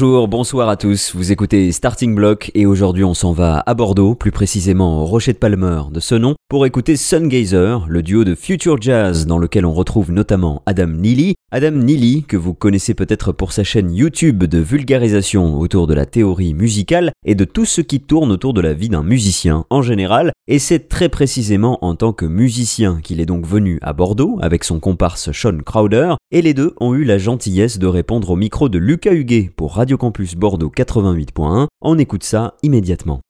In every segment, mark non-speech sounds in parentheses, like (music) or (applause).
Bonjour, bonsoir à tous. Vous écoutez Starting Block et aujourd'hui on s'en va à Bordeaux, plus précisément au Rocher de Palmer de ce nom, pour écouter Sungazer, le duo de Future Jazz dans lequel on retrouve notamment Adam Neely. Adam Neely, que vous connaissez peut-être pour sa chaîne YouTube de vulgarisation autour de la théorie musicale et de tout ce qui tourne autour de la vie d'un musicien en général, et c'est très précisément en tant que musicien qu'il est donc venu à Bordeaux avec son comparse Sean Crowder, et les deux ont eu la gentillesse de répondre au micro de Lucas Huguet pour Radio Campus Bordeaux 88.1. On écoute ça immédiatement.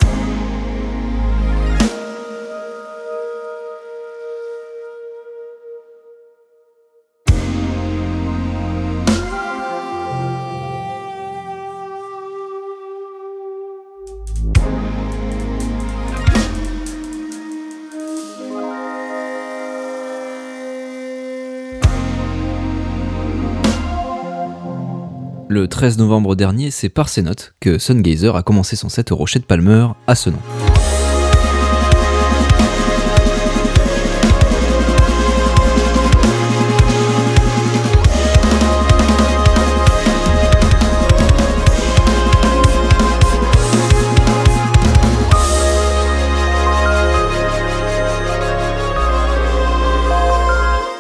Le 13 novembre dernier, c'est par ces notes que Sungazer a commencé son set au Rocher de Palmer à ce nom.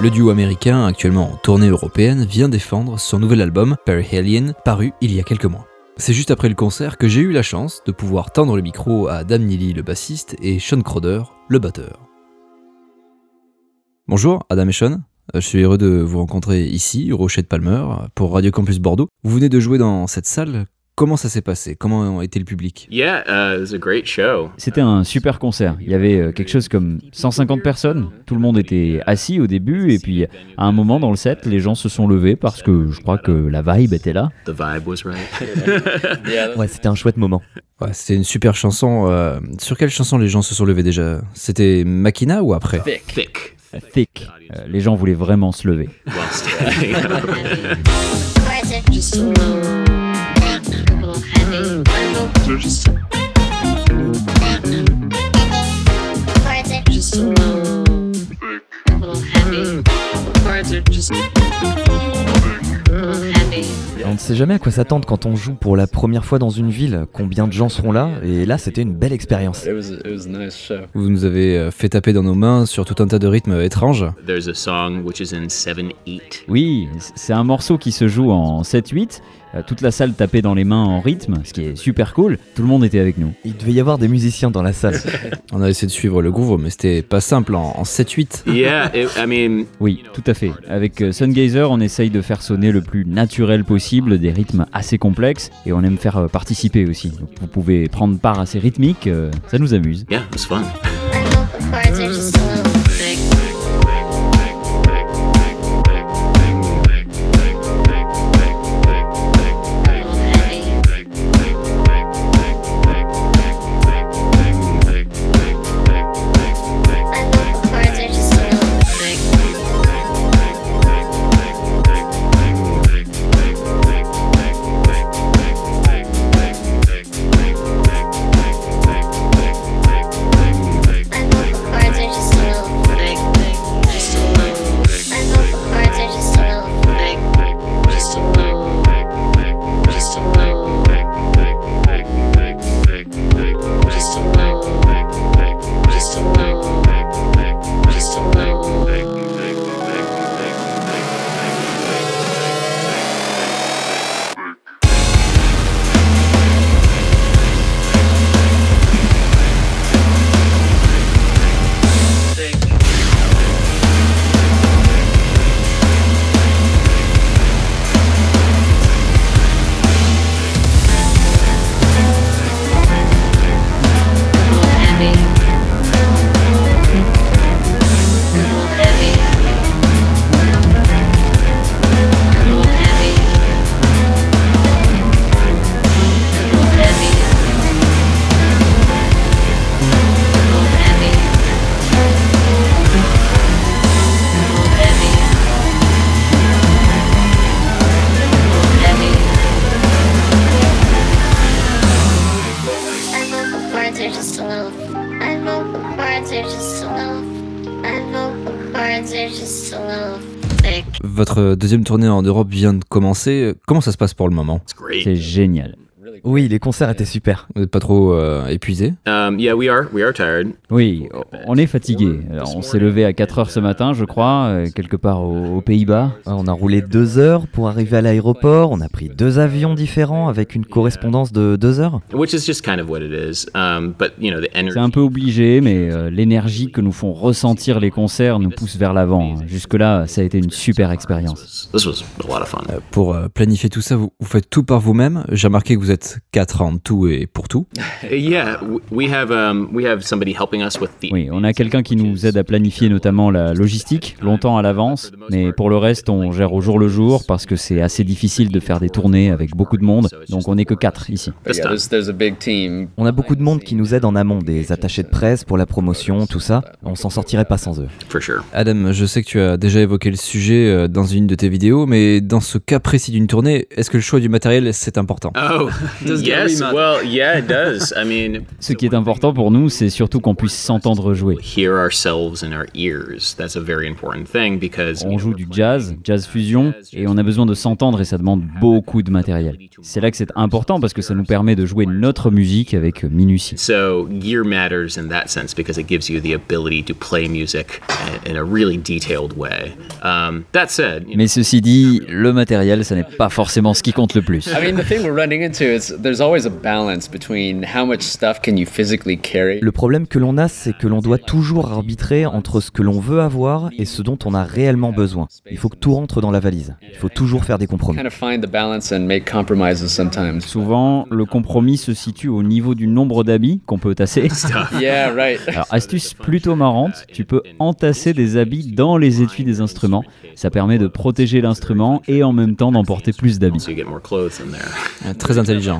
Le duo américain, actuellement en tournée européenne, vient défendre son nouvel album, Perihelion, paru il y a quelques mois. C'est juste après le concert que j'ai eu la chance de pouvoir tendre le micro à Adam Neely, le bassiste, et Sean Crowder, le batteur. Bonjour, Adam et Sean. Je suis heureux de vous rencontrer ici, au Rocher de Palmer, pour Radio Campus Bordeaux. Vous venez de jouer dans cette salle Comment ça s'est passé? Comment était le public? Uh, C'était un super concert. Il y avait euh, quelque chose comme 150 personnes. Tout le monde était assis au début et puis à un moment dans le set, les gens se sont levés parce que je crois que la vibe était là. (laughs) ouais, c'était un chouette moment. Ouais, c'était une super chanson. Euh, sur quelle chanson les gens se sont levés déjà? C'était Makina ou après? Thick. Thick. Euh, les gens voulaient vraiment se lever. (laughs) (laughs) On ne sait jamais à quoi s'attendre quand on joue pour la première fois dans une ville, combien de gens seront là, et là c'était une belle expérience. Vous nous avez euh, fait taper dans nos mains sur tout un tas de rythmes étranges. Oui, c'est un morceau qui se joue en 7-8 euh, toute la salle tapait dans les mains en rythme, ce qui est super cool. Tout le monde était avec nous. Il devait y avoir des musiciens dans la salle. (laughs) On a essayé de suivre le groove, mais c'était pas simple en, 7-8. Oui, tout à fait. Avec euh, Sungazer, on essaye de faire sonner le plus naturel possible des rythmes assez complexes et on aime faire euh, participer aussi. vous pouvez prendre part à ces rythmiques, ça nous amuse. Yeah, it's fun. Votre deuxième tournée en Europe vient de commencer. Comment ça se passe pour le moment? C'est génial. Oui, les concerts étaient super. Vous n'êtes pas trop euh, épuisé Um, yeah, we are. We are tired. Oui, on est fatigué. Alors, on s'est levé à 4 heures ce matin, je crois, euh, quelque part aux, aux Pays-Bas. On a roulé deux heures pour arriver à l'aéroport. On a pris deux avions différents avec une correspondance de deux heures. which is just kind of what it is. Um, but you know, the energy. C'est un peu obligé, mais euh, l'énergie que nous font ressentir les concerts nous pousse vers l'avant. Jusque-là, ça a été une super expérience. This was a lot of fun. Euh, Pour planifier tout ça, vous, vous faites tout par vous-même. J'ai remarqué que vous êtes quatre en tout et pour tout. (laughs) Yeah, w- we have um, we have somebody helping us with the. Oui, on a quelqu'un qui nous aide à planifier notamment la logistique longtemps à l'avance, mais pour le reste, on gère au jour le jour parce que c'est assez difficile de faire des tournées avec beaucoup de monde, donc on n'est que quatre ici. On a beaucoup de monde qui nous aide en amont, des attachés de presse pour la promotion, tout ça. On s'en sortirait pas sans eux. Adam, je sais que tu as déjà évoqué le sujet euh, dans une de tes vidéos, mais dans ce cas précis d'une tournée, est-ce que le choix du matériel, c'est important? Oh, yes. Gary Mott- Well, yeah, it does. I mean, (laughs) Ce qui est important pour nous, c'est surtout qu'on puisse s'entendre jouer. hear ourselves in our ears. That's a very important thing because On joue du jazz, jazz fusion, et on a besoin de s'entendre et ça demande beaucoup de matériel. C'est là que c'est important parce que ça nous permet de jouer notre musique avec minutie. So gear matters in that sense because it gives you the ability to play music in a really detailed way. Um, that said, you know, Mais ceci dit, le matériel, ça n'est pas forcément ce qui compte le plus. I mean, the thing we're running into is there's always a balance between how much stuff can you physically carry. Le problème que l'on a, c'est que l'on doit toujours arbitrer entre ce que l'on veut avoir et ce dont on a réellement besoin. Il faut que tout rentre dans la valise. Il faut toujours faire des compromis. Souvent, le compromis se situe au niveau du nombre d'habits qu'on peut tasser. (laughs) Yeah, right. Alors, astuce plutôt marrante, tu peux entasser des habits dans les étuis des instruments. Ça permet de protéger l'instrument et en même temps d'emporter plus d'habits. Très intelligent.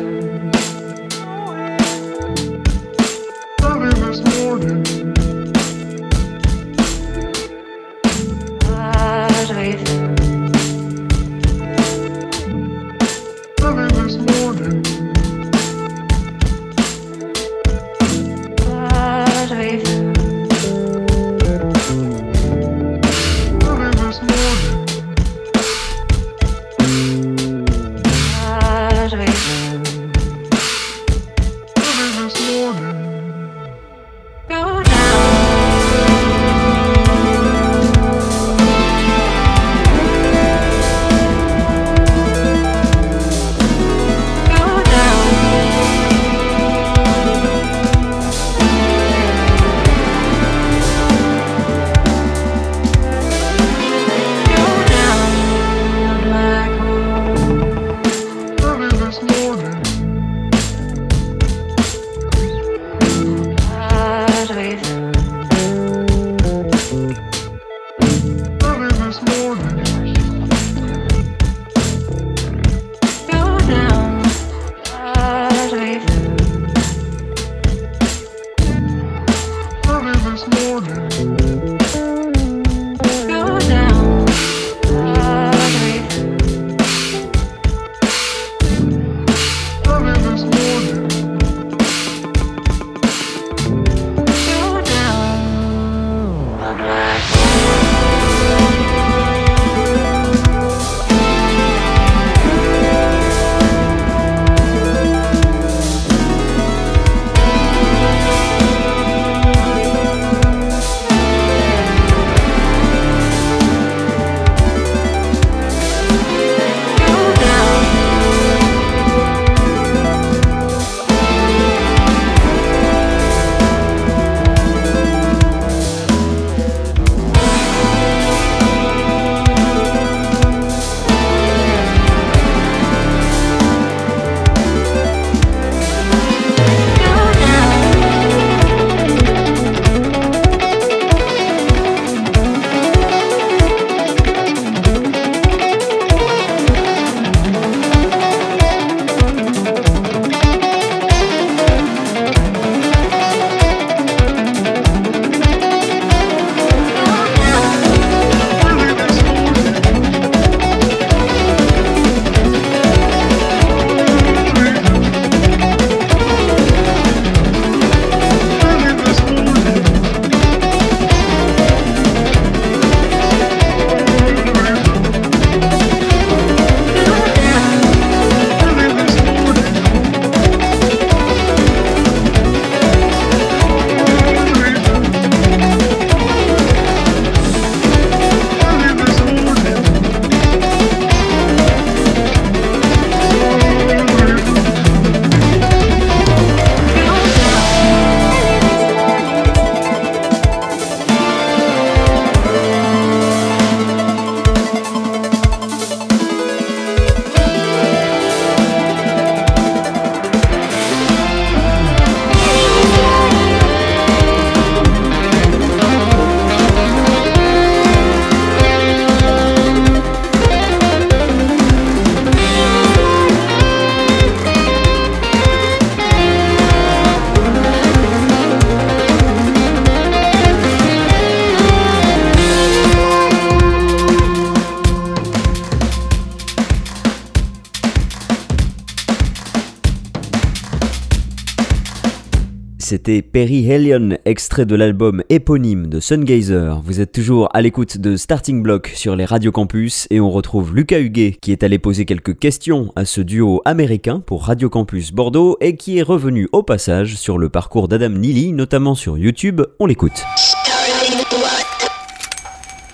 c'était Perry Hellion, extrait de l'album éponyme de Sungazer. Vous êtes toujours à l'écoute de Starting Block sur les Radio Campus et on retrouve Lucas Huguet qui est allé poser quelques questions à ce duo américain pour Radio Campus Bordeaux et qui est revenu au passage sur le parcours d'Adam Neely, notamment sur YouTube. On l'écoute.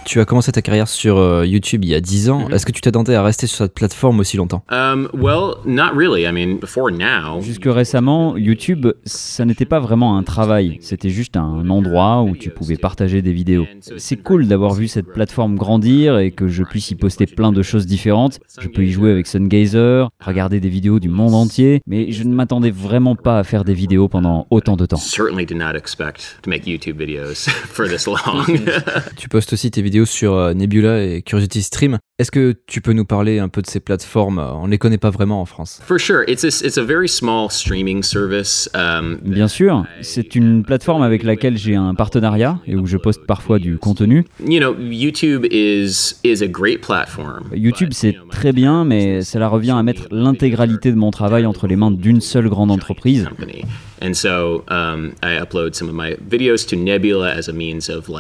Tu as commencé ta carrière sur euh, YouTube il y a 10 ans. Est-ce que tu t'attendais à rester sur cette plateforme aussi longtemps? Um, well, not really. I mean, before now. Jusque récemment, YouTube, ça n'était pas vraiment un travail, c'était juste un endroit où tu pouvais partager des vidéos. C'est cool d'avoir vu cette plateforme grandir et que je puisse y poster plein de choses différentes. Je peux y jouer avec Sungazer, regarder des vidéos du monde entier, mais je ne m'attendais vraiment pas à faire des vidéos pendant autant de temps. (laughs) Tu postes aussi tes vidéos sur euh, Nebula et Curiosity Stream. Est-ce que tu peux nous parler un peu de ces plateformes? On ne les connaît pas vraiment en France. for sure, it's a, it's a very small streaming service. Um, Bien sûr, c'est une plateforme avec laquelle j'ai un partenariat et où je poste parfois du contenu. you know, YouTube is is a great platform. YouTube, c'est très bien, mais cela revient à mettre l'intégralité de mon travail entre les mains d'une seule grande entreprise. um,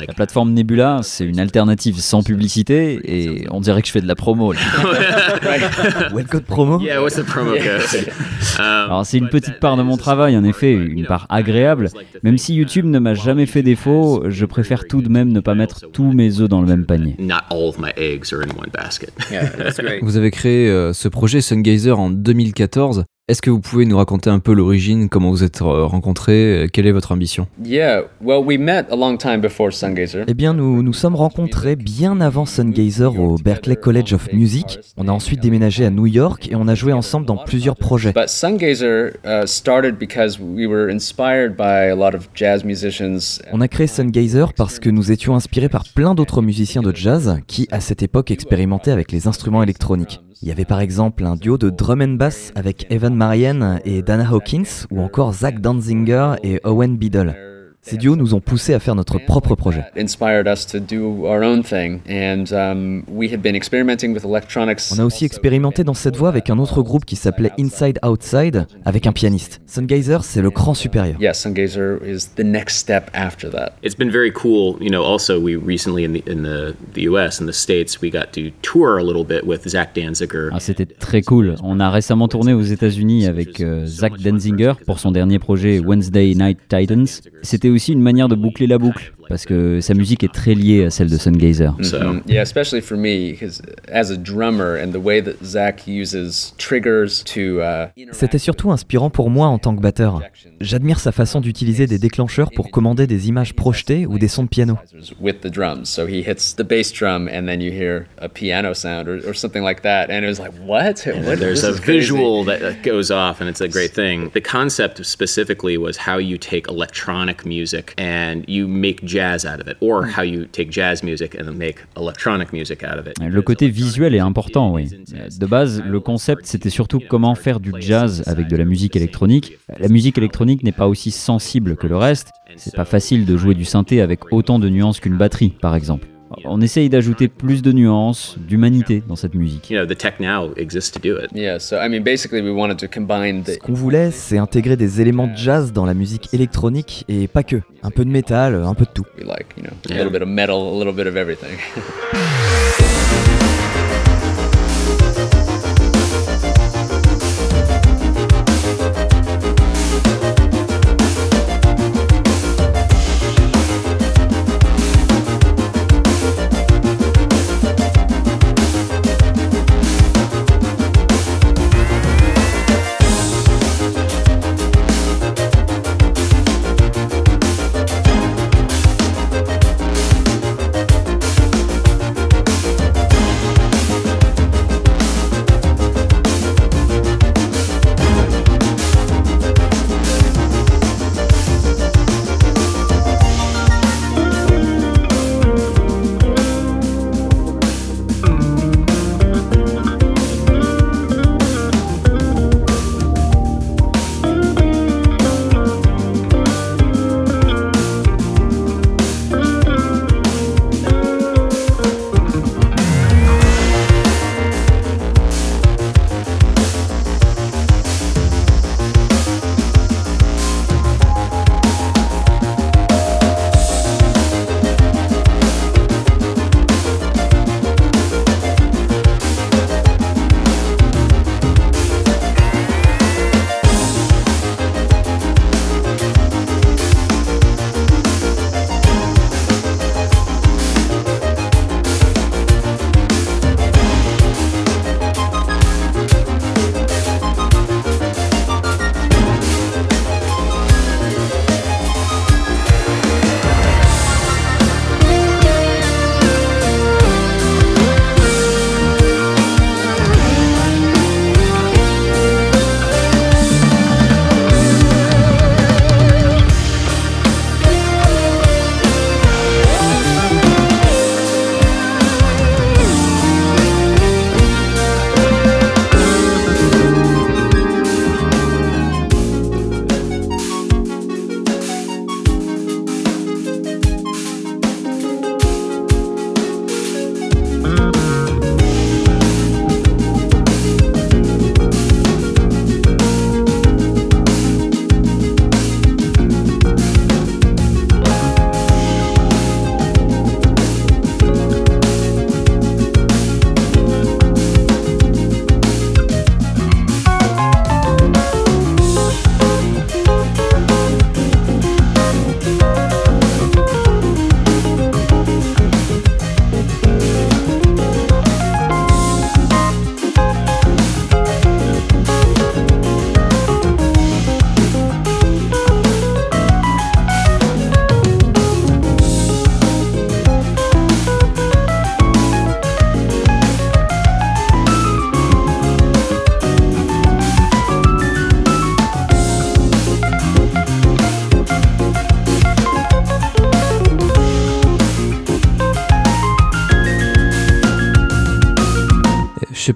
La plateforme Nebula, c'est une alternative sans publicité et on dirait que je fais de la promo. là. (laughs) Ou le (laughs) code promo yeah, what's the promo code? (laughs) Um, Alors c'est une petite part de mon travail, en effet, une part agréable. Même si YouTube ne m'a jamais fait défaut, je préfère tout de même ne pas mettre tous mes œufs dans le même panier. not all of my eggs are in one basket. Yeah, that's great. Vous avez créé euh, ce projet Sungazer en 2014. Est-ce que vous pouvez nous raconter un peu l'origine, comment vous êtes euh, rencontrés, euh, quelle est votre ambition? Yeah, well, we met a long time before Sungazer. Eh bien, nous nous sommes rencontrés bien avant Sungazer au Berklee College of Music. On a ensuite déménagé à New York et on a joué ensemble dans plusieurs projets. But Sungazer started because we were inspired by a lot of jazz musicians. On a créé Sungazer parce que nous étions inspirés par plein d'autres musiciens de jazz qui, à cette époque, expérimentaient avec les instruments électroniques. Il y avait par exemple un duo de drum and bass avec Evan Marian et Dana Hawkins ou encore Zach Danzinger et Owen Biddle. Ces duos nous ont poussés à faire notre propre projet. Inspired us to do our own thing, and um, we had been experimenting with electronics. On a aussi expérimenté dans cette voie avec un autre groupe qui s'appelait Inside Outside avec un pianiste. Sungazer, c'est le cran supérieur. Yeah, Sungazer is the next step after that. It's been very cool. You know, also we recently in the in the, the U.S. in the states we got to tour a little bit with Zach Danziger. Ah, C'était très cool. On a récemment tourné aux États-Unis avec euh, Zach Denzinger pour son dernier projet Wednesday Night Titans. C'était aussi une manière de boucler la boucle parce que sa musique est très liée à celle de Sungazer. So Mhm. Yeah, especially for me, because as a drummer and the way that Zach uses triggers to. Uh, C'était surtout inspirant pour moi en tant que batteur. J'admire sa façon d'utiliser des déclencheurs pour commander des images projetées ou des sons de piano. with the drums. So he hits the bass drum, and then you hear a piano sound or, or something like that, and it was like, what? what? there's a crazy. visual that that goes off and it's a great thing. The concept specifically was how you take electronic music and you make jazz out of it or how you take jazz music and then make electronic music out of it. Le côté visuel est important, oui. De base, le concept, c'était surtout comment faire du jazz avec de la musique électronique. La musique électronique n'est pas aussi sensible que le reste. C'est pas facile de jouer du synthé avec autant de nuances qu'une batterie, par exemple. On essaye d'ajouter plus de nuances, d'humanité dans cette musique. You know, the tech now exists to do it. Yeah, so I mean, basically, we wanted to combine the Ce qu'on voulait, c'est intégrer des éléments de jazz dans la musique électronique et pas que. Un peu de métal, un peu de tout.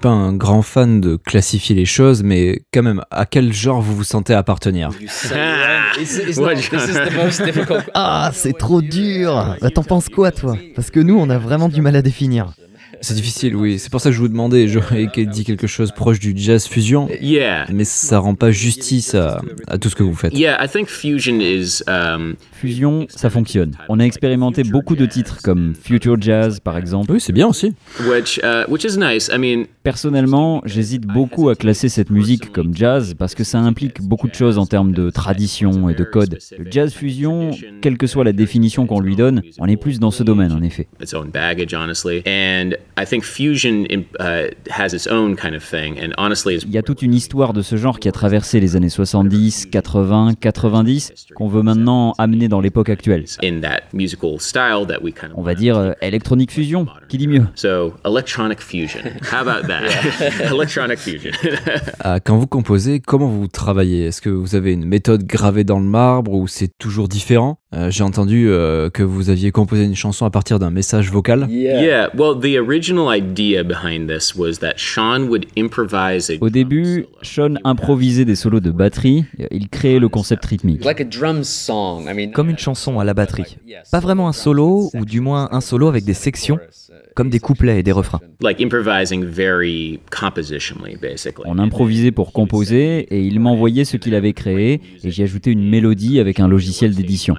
Pas un grand fan de classifier les choses, mais quand même, à quel genre vous vous sentez appartenir Ah, c'est trop dur. Bah, T'en penses quoi, toi? Parce que nous, on a vraiment du mal à définir. C'est difficile, oui. C'est pour ça que je vous demandais. J'aurais dit quelque chose proche du jazz fusion, Yeah. mais ça rend pas justice à, à tout ce que vous faites. Yeah, I think fusion is um, Fusion, ça fonctionne. On a expérimenté beaucoup de titres comme Future Jazz par exemple. Oui, c'est bien aussi. which uh, which is nice. I mean, Personnellement, j'hésite beaucoup à classer cette musique comme jazz parce que ça implique beaucoup de choses en termes de tradition et de code. Le jazz fusion, quelle que soit la définition qu'on lui donne, on est plus dans ce domaine en effet. Its own baggage, honestly. And I think fusion in, uh, has its own kind of thing. And honestly, is Il y a toute une histoire de ce genre qui a traversé les années 70, 80, 90, qu'on veut maintenant amener dans l'époque actuelle. in that musical style that we kind of On va dire euh, électronique fusion, qui dit mieux? So electronic fusion. How about that? (laughs) electronic fusion. (laughs) Ah, quand vous composez, comment vous travaillez? Est-ce que vous avez une méthode gravée dans le marbre ou c'est toujours différent? Euh, J'ai entendu euh, que vous aviez composé une chanson à partir d'un message vocal. yeah. Well, the original idea behind this was that Sean would improvise a Au début, Sean improvisait des solos de batterie, il créait le concept rythmique. Like a drum song. I mean, Comme une chanson à la batterie. Pas vraiment un solo, ou du moins un solo avec des sections, comme des couplets et des refrains. like improvising very compositionally, basically. On improvisait pour composer et il m'envoyait ce qu'il avait créé et j'y ajoutais une mélodie avec un logiciel d'édition.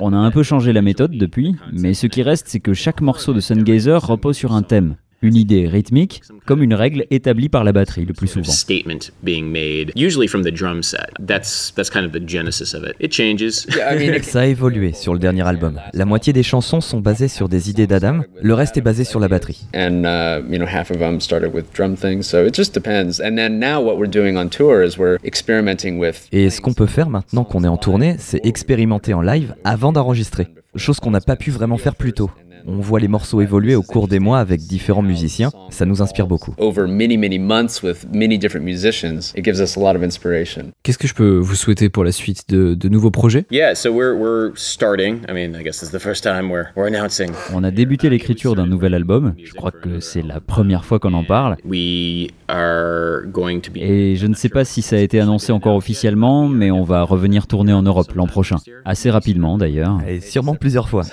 On a un peu changé la méthode depuis, mais ce qui reste, c'est que chaque morceau de Sungazer repose sur un thème, une idée rythmique, comme une règle établie par la batterie le plus souvent. statement being made, usually from the drum set. That's that's kind of the genesis of it. It changes. yeah, I mean, it, Ça a évolué sur le dernier album. La moitié des chansons sont basées sur des idées d'Adam, le reste est basé sur la batterie. and uh, you know, half of them started with drum things. So it just depends. And then now, what we're doing on tour is we're experimenting with. Et ce qu'on peut faire maintenant qu'on est en tournée, c'est expérimenter en live avant d'enregistrer. Chose qu'on n'a pas pu vraiment faire plus tôt. On voit les morceaux évoluer au cours des mois avec différents musiciens, ça nous inspire beaucoup. Over many, many months with many different musicians, it gives us a lot of inspiration. Qu'est-ce que je peux vous souhaiter pour la suite de, de nouveaux projets? Yeah, so we're we're starting. I mean, I guess this is the first time we're we're announcing. On a débuté l'écriture d'un nouvel album, je crois que c'est la première fois qu'on en parle, We are going to be et je ne sais pas si ça a été annoncé encore officiellement, mais on va revenir tourner en Europe l'an prochain, assez rapidement d'ailleurs. Et sûrement plusieurs fois. (laughs)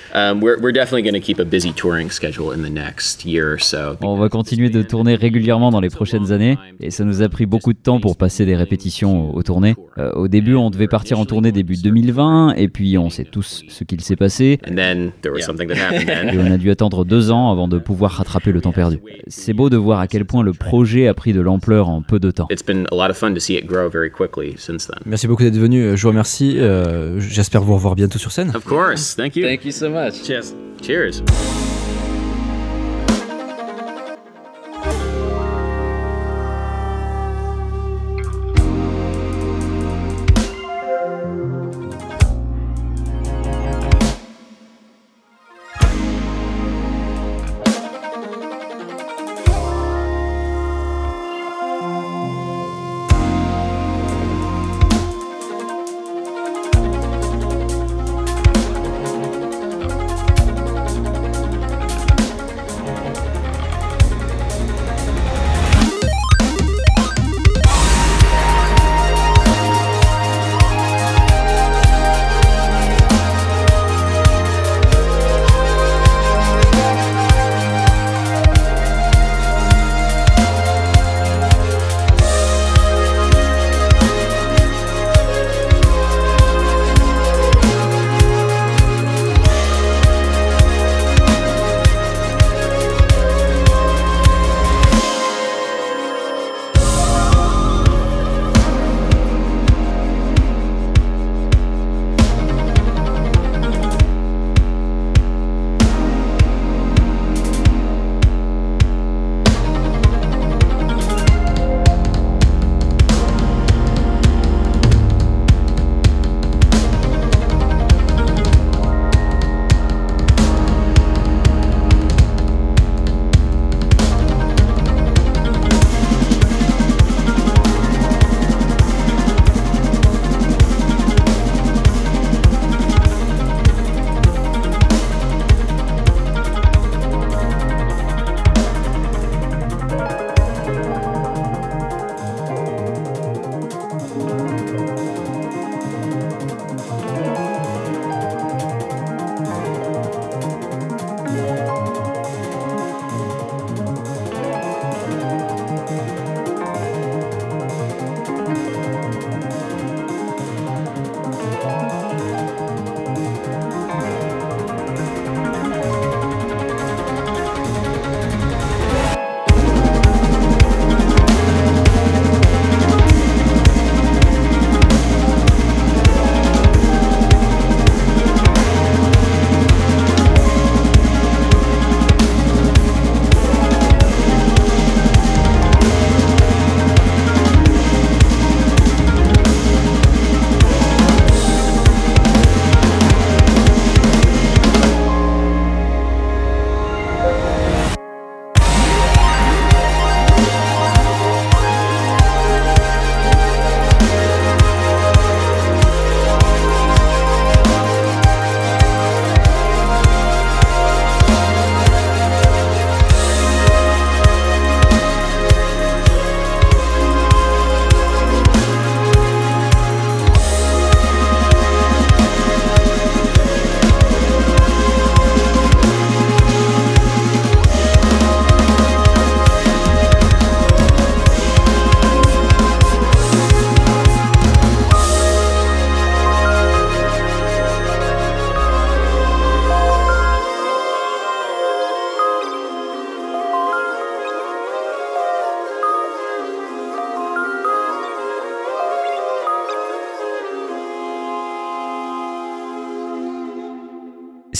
Um, we're, we're definitely going to keep a busy touring schedule in the next year or so. On va continuer de tourner régulièrement dans les prochaines années et ça nous a pris beaucoup de temps pour passer des répétitions aux, tournées. Euh, au début, on devait partir en tournée début 2020 et puis on sait tous ce qu'il s'est passé And then there was something that happened et on a dû attendre deux ans avant de pouvoir rattraper le temps perdu. C'est beau de voir à quel point le projet a pris de l'ampleur en peu de temps. It's been a lot of fun to see it grow very quickly since then. Merci beaucoup d'être venu. Je vous remercie. Euh, J'espère vous revoir bientôt sur scène. Of course. Thank you. Thank you so much. Cheers. Cheers.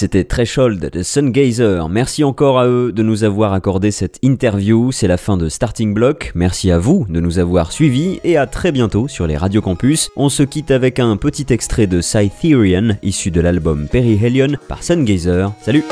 C'était Threshold de Sungazer. Merci encore à eux de nous avoir accordé cette interview. C'est la fin de Starting Block. Merci à vous de nous avoir suivis et à très bientôt sur les Radio Campus. On se quitte avec un petit extrait de Cytherian issu de l'album Perihelion par Sungazer. Salut!